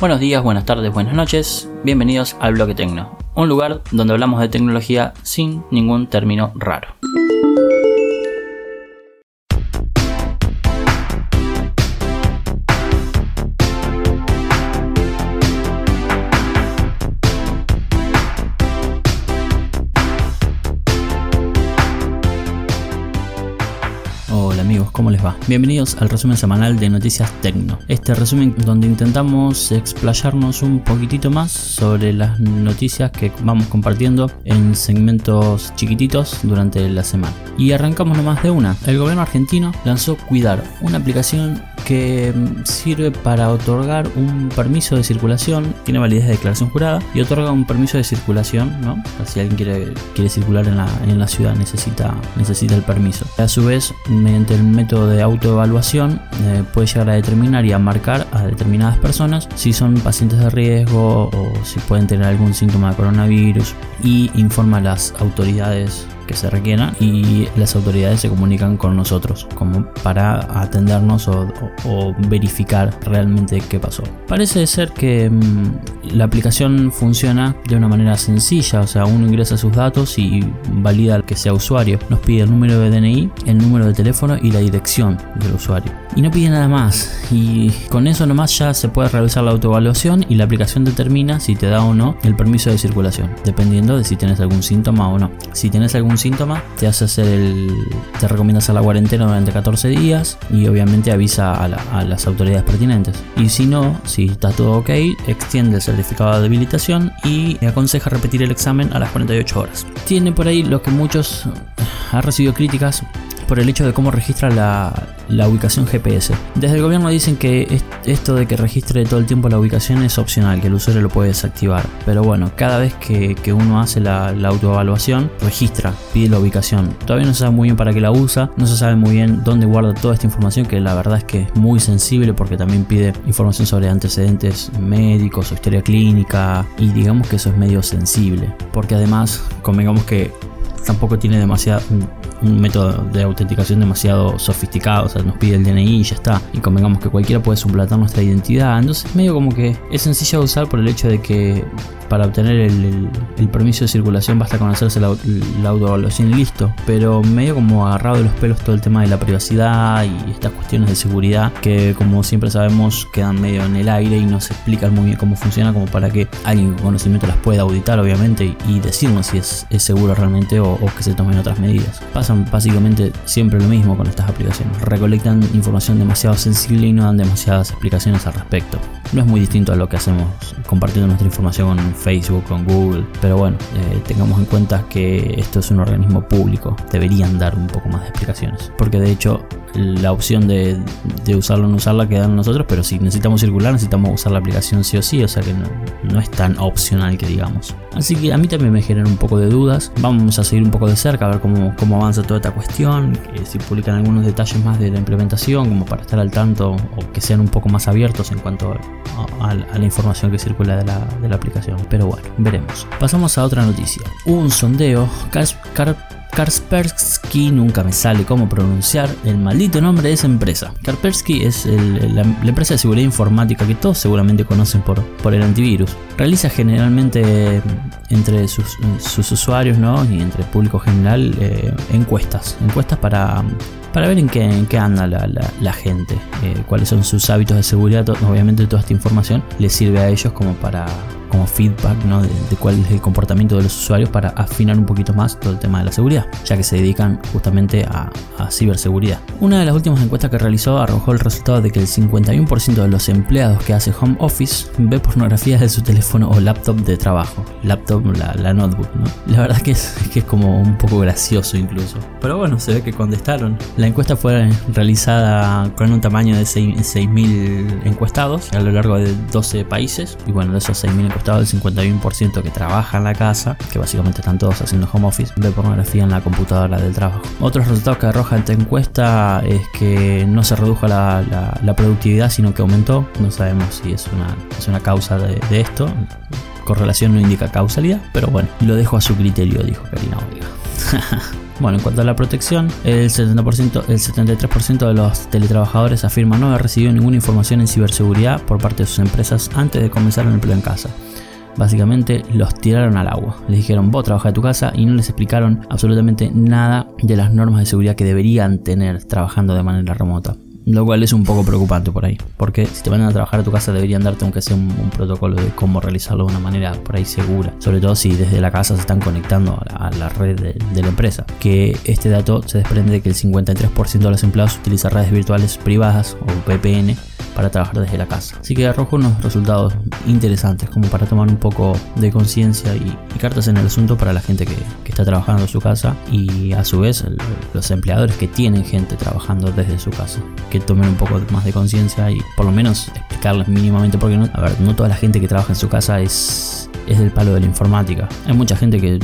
Buenos días, buenas tardes, buenas noches. Bienvenidos al Bloque Tecno, un lugar donde hablamos de tecnología sin ningún término raro. ¿Cómo les va? Bienvenidos al resumen semanal de Noticias Tecno. Este resumen donde intentamos explayarnos un poquitito más sobre las noticias que vamos compartiendo en segmentos chiquititos durante la semana. Y arrancamos nomás de una. El gobierno argentino lanzó Cuidar, una aplicación que mm, sirve para otorgar un permiso de circulación, tiene validez de declaración jurada y otorga un permiso de circulación, ¿no? Si alguien quiere, quiere circular en la, en la ciudad necesita, necesita el permiso. A su vez, mediante el método de autoevaluación, eh, puede llegar a determinar y a marcar a determinadas personas si son pacientes de riesgo o si pueden tener algún síntoma de coronavirus y informa a las autoridades que se requieran y las autoridades se comunican con nosotros como para atendernos o, o- o verificar realmente qué pasó. Parece ser que mm, la aplicación funciona de una manera sencilla, o sea, uno ingresa sus datos y valida que sea usuario. Nos pide el número de DNI, el número de teléfono y la dirección del usuario. Y no pide nada más. Y con eso nomás ya se puede realizar la autoevaluación y la aplicación determina si te da o no el permiso de circulación, dependiendo de si tienes algún síntoma o no. Si tienes algún síntoma, te hace hacer el. te recomienda hacer la cuarentena durante 14 días y obviamente avisa a, la- a las autoridades pertinentes. Y si no, si está todo ok, extiende el certificado de habilitación y le aconseja repetir el examen a las 48 horas. Tiene por ahí lo que muchos ha recibido críticas por el hecho de cómo registra la, la ubicación GPS. Desde el gobierno dicen que es- esto de que registre todo el tiempo la ubicación es opcional, que el usuario lo puede desactivar. Pero bueno, cada vez que, que uno hace la, autoevaluación, registra, pide la ubicación. Todavía no se sabe muy bien para qué la usa, no se sabe muy bien dónde guarda toda esta información, que la verdad es que es muy sensible porque también pide información sobre antecedentes médicos o historia clínica. Y digamos que eso es medio sensible, porque además, convengamos que tampoco tiene demasiado un, método de autenticación demasiado sofisticado, o sea, nos pide el DNI y ya está. Y convengamos que cualquiera puede suplantar nuestra identidad, entonces medio como que es sencillo de usar por el hecho de que para obtener el, permiso de circulación basta con hacerse la, la autoevaluación listo, pero medio como agarrado de los pelos todo el tema de la privacidad y estas cuestiones de seguridad que como siempre sabemos quedan medio en el aire y no se explican muy bien cómo funciona como para que alguien con conocimiento las pueda auditar obviamente y, y decirnos si es, seguro realmente o, o que se tomen otras medidas. Pasan básicamente siempre lo mismo con estas aplicaciones, recolectan información demasiado sensible y no dan demasiadas explicaciones al respecto. No es muy distinto a lo que hacemos compartiendo nuestra información con Facebook, con Google, pero bueno, eh, tengamos en cuenta que esto es un organismo público, deberían dar un poco más de explicaciones, porque de hecho la opción de, de usarla o no usarla queda en nosotros, pero si necesitamos circular necesitamos usar la aplicación sí o sí, o sea que no, es tan opcional que digamos. Así que a mí también me genera un poco de dudas, vamos a seguir un poco de cerca a ver cómo, avanza toda esta cuestión, que si publican algunos detalles más de la implementación, como para estar al tanto o que sean un poco más abiertos en cuanto a, la información que circula de la, de la aplicación. Pero bueno, veremos. Pasamos a otra noticia. Un sondeo, Kars- Kar- Kaspersky, nunca me sale cómo pronunciar el maldito nombre de esa empresa. Kaspersky es la, empresa de seguridad informática que todos seguramente conocen por, por el antivirus. Realiza generalmente mm, entre sus, usuarios ¿no? y entre el público general eh, encuestas. Encuestas para, para ver en qué, qué anda la, la- gente, eh, cuáles son sus hábitos de seguridad. Obviamente toda esta información les sirve a ellos como para como feedback ¿no? de, cuál es el comportamiento de los usuarios para afinar un poquito más todo el tema de la seguridad, ya que se dedican justamente a, ciberseguridad. Una de las últimas encuestas que realizó arrojó el resultado de que el 51% de los empleados que hace home office ve pornografía de su teléfono o laptop de trabajo. Laptop, la, la notebook, ¿no? La verdad que es, que es como un poco gracioso incluso. Pero bueno, se ve que contestaron. La encuesta fue realizada con un tamaño de 6 6.000 encuestados a lo largo de 12 países. Y bueno, de esos 6.000 encuestados, el 51% que trabaja en la casa, que básicamente están todos haciendo home office, ve pornografía en la computadora del trabajo. Otros resultados que arroja esta encuesta es que no se redujo la, productividad, sino que aumentó. No sabemos si es una, causa de, esto. Correlación no indica causalidad, pero bueno, lo dejo a su criterio, dijo Karina Ortega. Bueno, en cuanto a la protección, el, 70%, el 73% de los teletrabajadores afirman no haber recibido ninguna información en ciberseguridad por parte de sus empresas antes de comenzar el empleo en casa. Básicamente los tiraron al agua. Les dijeron, vos trabaja de tu casa y no les explicaron absolutamente nada de las normas de seguridad que deberían tener trabajando de manera remota. Lo cual es un poco preocupante por ahí. Porque si te van a trabajar a tu casa deberían darte aunque sea un, protocolo de cómo realizarlo de una manera por ahí segura. Sobre todo si desde la casa se están conectando a la, red de, de, la empresa. Que este dato se desprende de que el 53% de los empleados utiliza redes virtuales privadas o VPN para trabajar desde la casa. Así que arrojo unos resultados interesantes como para tomar un poco de conciencia y, cartas en el asunto para la gente que, está trabajando en su casa y a su vez los empleadores que tienen gente trabajando desde su casa. Que tomen un poco más de conciencia y por lo menos explicarles mínimamente porque no, a ver, no toda la gente que trabaja en su casa es, es del palo de la informática. Hay mucha gente que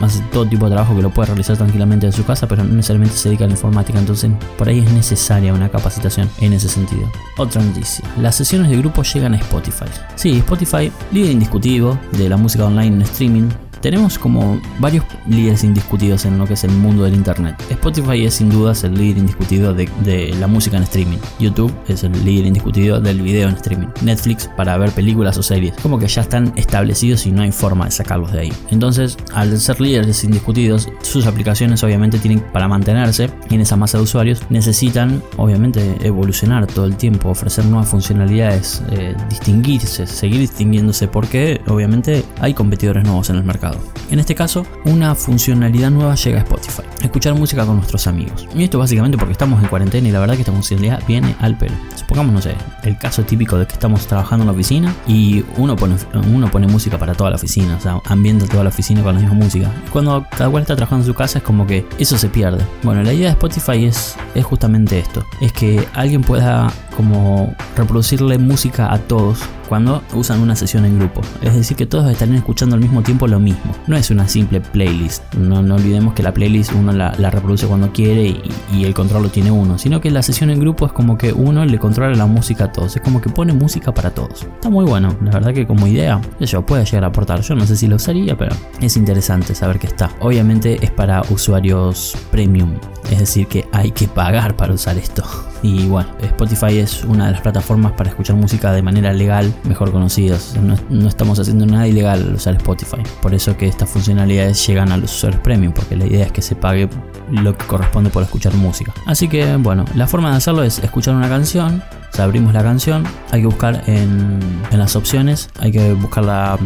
hace todo tipo de trabajo que lo puede realizar tranquilamente en su casa, pero no necesariamente se dedica a la informática, entonces por ahí es necesaria una capacitación en ese sentido. Otra noticia, las sesiones de grupo llegan a Spotify. Sí, Spotify, líder indiscutido de la música online en streaming, tenemos como varios líderes indiscutidos en lo que es el mundo del internet. Spotify es sin dudas el líder indiscutido de, la música en streaming. YouTube es el líder indiscutido del video en streaming. Netflix para ver películas o series. Como que ya están establecidos y no hay forma de sacarlos de ahí. Entonces, al ser líderes indiscutidos, sus aplicaciones obviamente tienen para mantenerse en esa masa de usuarios, necesitan obviamente evolucionar todo el tiempo, ofrecer nuevas funcionalidades, eh, distinguirse, seguir distinguiéndose porque obviamente hay competidores nuevos en el mercado. En este caso, una funcionalidad nueva llega a Spotify. Escuchar música con nuestros amigos. Y esto básicamente porque estamos en cuarentena y la verdad que esta funcionalidad viene al pelo. Supongamos, no sé, el caso típico de que estamos trabajando en la oficina y uno pone, música para toda la oficina, o sea, ambienta toda la oficina con la misma música. cuando cada cual está trabajando en su casa es como que eso se pierde. Bueno, la idea de Spotify es, es justamente esto. Es que alguien pueda como reproducirle música a todos cuando usan una sesión en grupo. Es decir, que todos estarían escuchando al mismo tiempo lo mismo. No es una simple playlist. No, olvidemos que la playlist uno la, reproduce cuando quiere y, el control lo tiene uno. Sino que la sesión en grupo es como que uno le controla la música a todos. Es como que pone música para todos. Está muy bueno. La verdad que como idea, eso puede llegar a aportar. Yo no sé si lo usaría, pero es interesante saber que está. Obviamente es para usuarios premium. Es decir, que hay que pagar para usar esto. Y bueno, Spotify es una de las plataformas para escuchar música de manera legal mejor conocidas. No, estamos haciendo nada ilegal al usar Spotify. Por eso que estas funcionalidades llegan a los usuarios premium, porque la idea es que se pague lo que corresponde por escuchar música. Así que bueno, la forma de hacerlo es escuchar una canción, abrimos la canción, hay que buscar en, las opciones, hay que buscar la,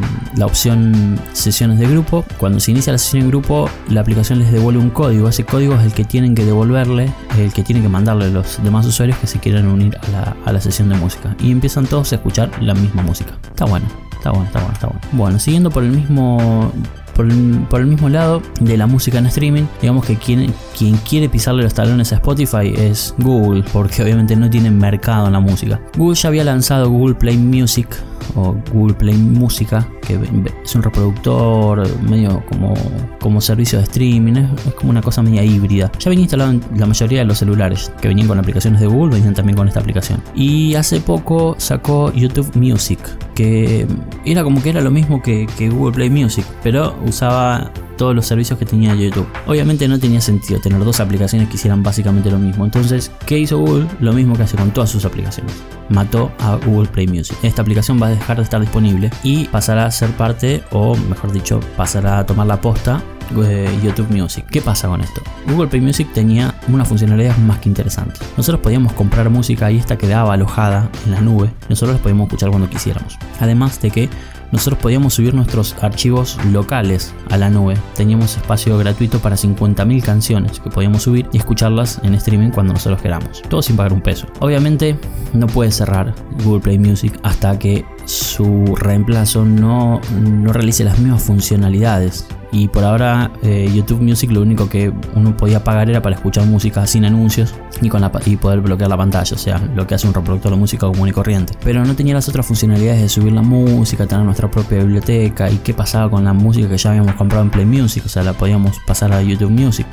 opción sesiones de grupo. Cuando se inicia la sesión en grupo, la aplicación les devuelve un código. Ese código es el que tienen que devolverle, el que tienen que mandarle los demás usuarios que se quieran unir a la, a la sesión de música. Y empiezan todos a escuchar la misma música. Está bueno. Está bueno, está bueno, está bueno. Bueno, siguiendo por el mismo por el, mismo lado de la música en streaming, digamos que quien, quien quiere pisarle los talones a Spotify es Google, porque obviamente no tiene mercado en la música. Google ya había lanzado Google Play Music o Google Play Música, que es un reproductor medio como, como servicio de streaming, es, como una cosa media híbrida. Ya venía instalado en la mayoría de los celulares que venían con aplicaciones de Google, venían también con esta aplicación. Y hace poco sacó YouTube Music, que era como que era lo mismo que, que Google Play Music, pero usaba todos los servicios que tenía YouTube. Obviamente no tenía sentido tener dos aplicaciones que hicieran básicamente lo mismo. Entonces, ¿qué hizo Google? Lo mismo que hace con todas sus aplicaciones. Mató a Google Play Music. Esta aplicación va a dejar de estar disponible y pasará a ser parte, o mejor dicho, pasará a tomar la posta de YouTube Music. ¿Qué pasa con esto? Google Play Music tenía una funcionalidad más que interesante. Nosotros podíamos comprar música y esta quedaba alojada en la nube. Nosotros la podíamos escuchar cuando quisiéramos. Además de que nosotros podíamos subir nuestros archivos locales a la nube. Teníamos espacio gratuito para 50.000 canciones que podíamos subir y escucharlas en streaming cuando nosotros queramos. Todo sin pagar un peso. Obviamente no puede cerrar Google Play Music hasta que su reemplazo no, no realice las mismas funcionalidades y por ahora eh, YouTube Music lo único que uno podía pagar era para escuchar música sin anuncios y, con la, y poder bloquear la pantalla, o sea, lo que hace un reproductor de música común y corriente. Pero no tenía las otras funcionalidades de subir la música, tener nuestra propia biblioteca y qué pasaba con la música que ya habíamos comprado en Play Music, o sea, la podíamos pasar a YouTube Music.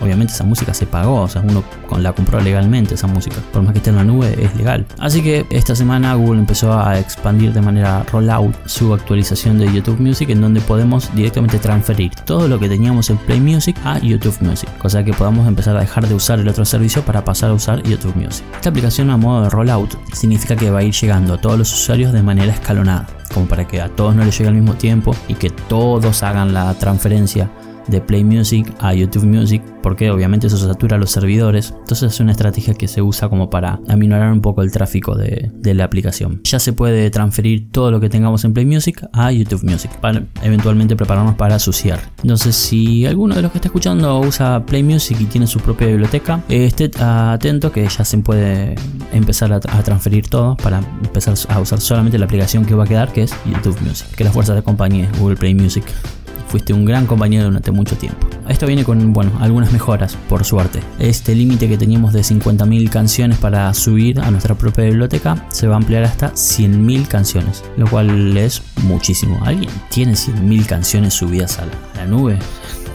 Obviamente esa música se pagó, o sea, uno la compró legalmente esa música, por más que esté en la nube es legal. Así que esta semana Google empezó a expandir de manera rollout su actualización de YouTube Music en donde podemos directamente transferir todo lo que teníamos en Play Music a YouTube Music, cosa que podamos empezar a dejar de usar el otro servicio para pasar a usar YouTube Music. Esta aplicación a modo de rollout significa que va a ir llegando a todos los usuarios de manera escalonada, como para que a todos no les llegue al mismo tiempo y que todos hagan la transferencia de Play Music a YouTube Music porque obviamente eso satura los servidores. Entonces es una estrategia que se usa como para aminorar un poco el tráfico de, la aplicación. Ya se puede transferir todo lo que tengamos en Play Music a YouTube Music para eventualmente prepararnos para su cierre. Entonces si alguno de los que está escuchando usa Play Music y tiene su propia biblioteca, esté atento que ya se puede empezar a, a transferir todo para empezar a usar solamente la aplicación que va a quedar que es YouTube Music. Que las fuerzas de compañía Google Play Music fuiste un gran compañero durante mucho tiempo. Esto viene con, bueno, algunas mejoras, por suerte. Este límite que teníamos de 50.000 canciones para subir a nuestra propia biblioteca se va a ampliar hasta 100.000 canciones, lo cual es muchísimo. ¿Alguien tiene 100.000 canciones subidas a la, nube?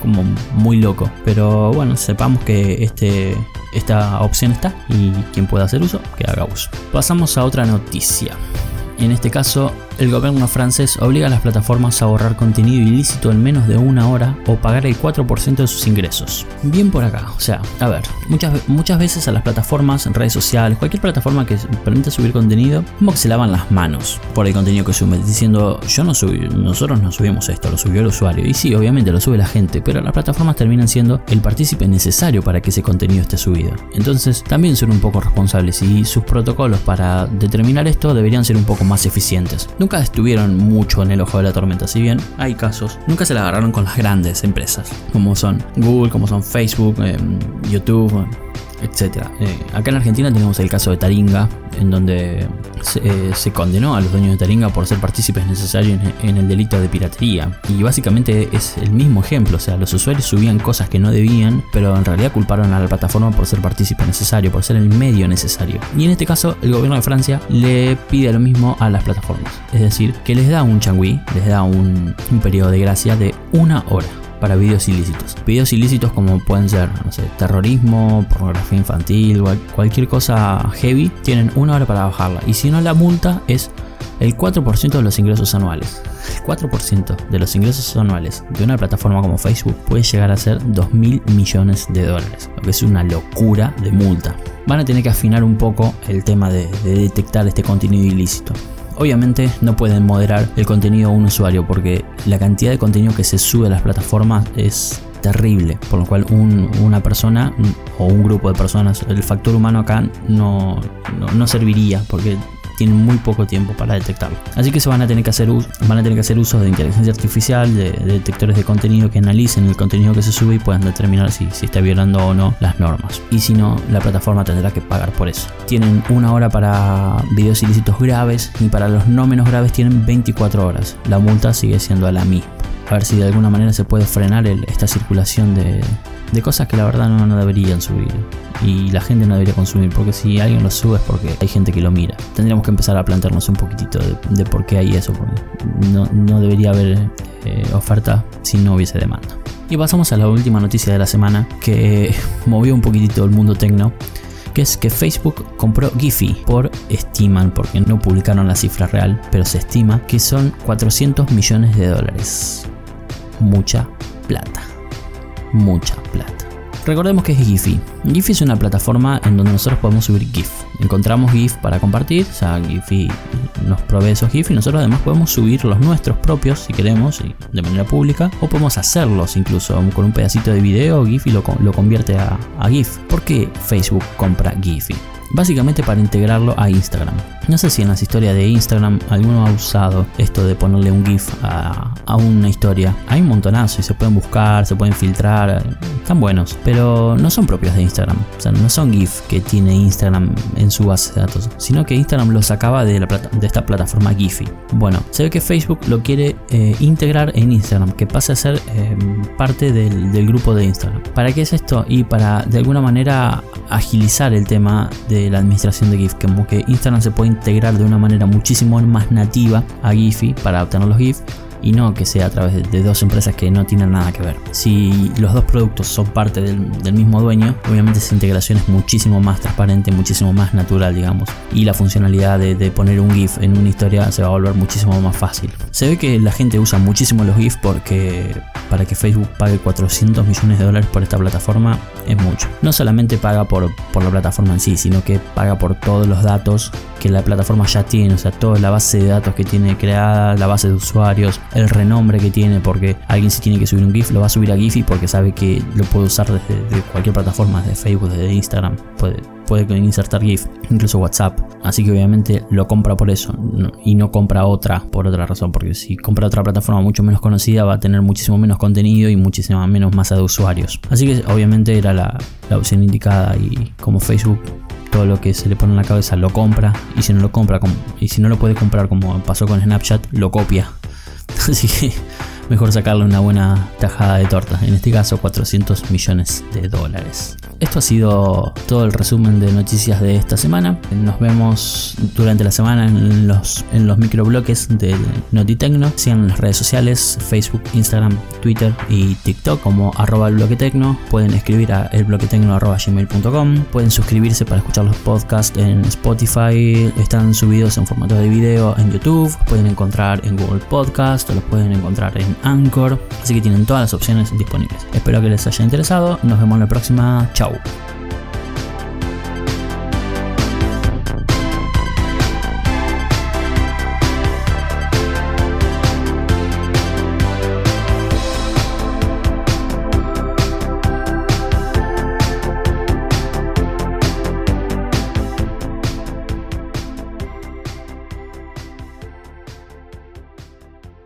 Como muy loco. Pero bueno, sepamos que este, esta opción está y quien pueda hacer uso, que haga uso. Pasamos a otra noticia. En este caso, el gobierno francés obliga a las plataformas a ahorrar contenido ilícito en menos de una hora o pagar el 4% de sus ingresos. Bien por acá, o sea, a ver, muchas, muchas veces a las plataformas, redes sociales, cualquier plataforma que permita subir contenido, como que se lavan las manos por el contenido que suben, diciendo, yo no subí, nosotros no subimos esto, lo subió el usuario. Y sí, obviamente lo sube la gente, pero las plataformas terminan siendo el partícipe necesario para que ese contenido esté subido. Entonces, también son un poco responsables y sus protocolos para determinar esto deberían ser un poco más eficientes. Nunca estuvieron mucho en el ojo de la tormenta, si bien hay casos, nunca se la agarraron con las grandes empresas, como son Google, como son Facebook, em, YouTube, etc. Eh, acá en Argentina tenemos el caso de Taringa, en donde eh, se, condenó a los dueños de Taringa por ser partícipes necesarios en, el delito de piratería. Y básicamente es el mismo ejemplo, o sea, los usuarios subían cosas que no debían, pero en realidad culparon a la plataforma por ser partícipe necesario, por ser el medio necesario. Y en este caso, el gobierno de Francia le pide lo mismo a las plataformas, es decir, que les da un changui, les da un periodo de gracia de una hora para videos ilícitos. Videos ilícitos como pueden ser, terrorismo, pornografía infantil, cualquier cosa heavy, tienen una hora para bajarla. Y si no, la multa es el 4% de los ingresos anuales. El 4% de los ingresos anuales de una plataforma como Facebook puede llegar a ser 2 mil millones de dólares, lo que es una locura de multa. Van a tener que afinar un poco el tema de detectar este contenido ilícito. Obviamente no pueden moderar el contenido a un usuario porque la cantidad de contenido que se sube a las plataformas es terrible, por lo cual una persona o un grupo de personas, el factor humano acá no, no, no serviría porque tienen muy poco tiempo para detectarlo. Así que se van a tener que hacer, van a tener que hacer uso de inteligencia artificial, de, detectores de contenido que analicen el contenido que se sube y puedan determinar si, si está violando o no las normas. Y si no, la plataforma tendrá que pagar por eso. Tienen una hora para videos ilícitos graves y para los no menos graves tienen 24 horas. La multa sigue siendo a la misma. A ver si de alguna manera se puede frenar esta circulación de, de cosas que la verdad no, no, deberían subir y la gente no debería consumir porque si alguien lo sube es porque hay gente que lo mira. Tendríamos que empezar a plantearnos un poquitito de, por qué hay eso porque no, no debería haber eh, oferta si no hubiese demanda. Y pasamos a la última noticia de la semana que movió un poquitito el mundo tecno que es que Facebook compró Giphy por estiman, porque no publicaron la cifra real, pero se estima que son 400 millones de dólares. Mucha plata mucha plata. Recordemos que es Giphy. Giphy es una plataforma en donde nosotros podemos subir GIF. Encontramos GIF para compartir, o sea, Giphy nos provee esos GIF y nosotros además podemos subir los nuestros propios si queremos, de manera pública, o podemos hacerlos incluso con un pedacito de video, Giphy lo, convierte a, a GIF. ¿Por qué Facebook compra Giphy? básicamente para integrarlo a Instagram. No sé si en las historias de Instagram alguno ha usado esto de ponerle un GIF a, una historia. Hay un montonazo y se pueden buscar, se pueden filtrar, están buenos, pero no son propios de Instagram. O sea, no son GIF que tiene Instagram en su base de datos, sino que Instagram los sacaba de, la de esta plataforma Giphy. Bueno, se ve que Facebook lo quiere eh, integrar en Instagram, que pase a ser em, parte del, del grupo de Instagram. ¿Para qué es esto? Y para de alguna manera agilizar el tema de la administración de GIF, como que Instagram se puede integrar de una manera muchísimo más nativa a Giphy para obtener los GIF y no que sea a través de dos empresas que no tienen nada que ver. Si los dos productos son parte del, mismo dueño, obviamente esa integración es muchísimo más transparente, muchísimo más natural, digamos. Y la funcionalidad de, de poner un GIF en una historia se va a volver muchísimo más fácil. Se ve que la gente usa muchísimo los GIF porque para que Facebook pague 400 millones de dólares por esta plataforma es mucho. No solamente paga por, por la plataforma en sí, sino que paga por todos los datos que la plataforma ya tiene, o sea, toda la base de datos que tiene creada, la base de usuarios, el renombre que tiene, porque alguien si tiene que subir un GIF, lo va a subir a Giphy porque sabe que lo puede usar desde, cualquier plataforma, desde Facebook, desde Instagram, puede, insertar GIF, incluso WhatsApp. Así que obviamente lo compra por eso y no compra otra por otra razón, porque si compra otra plataforma mucho menos conocida va a tener muchísimo menos contenido y muchísima menos masa de usuarios. Así que obviamente era la, la opción indicada y como Facebook todo lo que se le pone en la cabeza lo compra y si no lo compra y si no lo puede comprar como pasó con Snapchat lo copia así que mejor sacarle una buena tajada de torta en este caso 400 millones de dólares esto ha sido todo el resumen de noticias de esta semana. Nos vemos durante la semana en los, en los microbloques de Notitecno. Sigan las redes sociales, Facebook, Instagram, Twitter y TikTok como arroba el bloque. Pueden escribir a elbloquetecno.gmail.com. Pueden suscribirse para escuchar los podcasts en Spotify. Están subidos en formato de video en YouTube. Pueden encontrar en Google Podcast o los pueden encontrar en Anchor. Así que tienen todas las opciones disponibles. Espero que les haya interesado. Nos vemos la próxima. Chao.